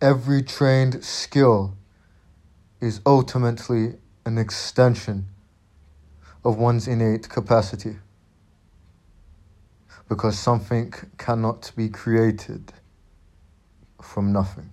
every trained skill is ultimately an extension of one's innate capacity. Because something cannot be created from nothing.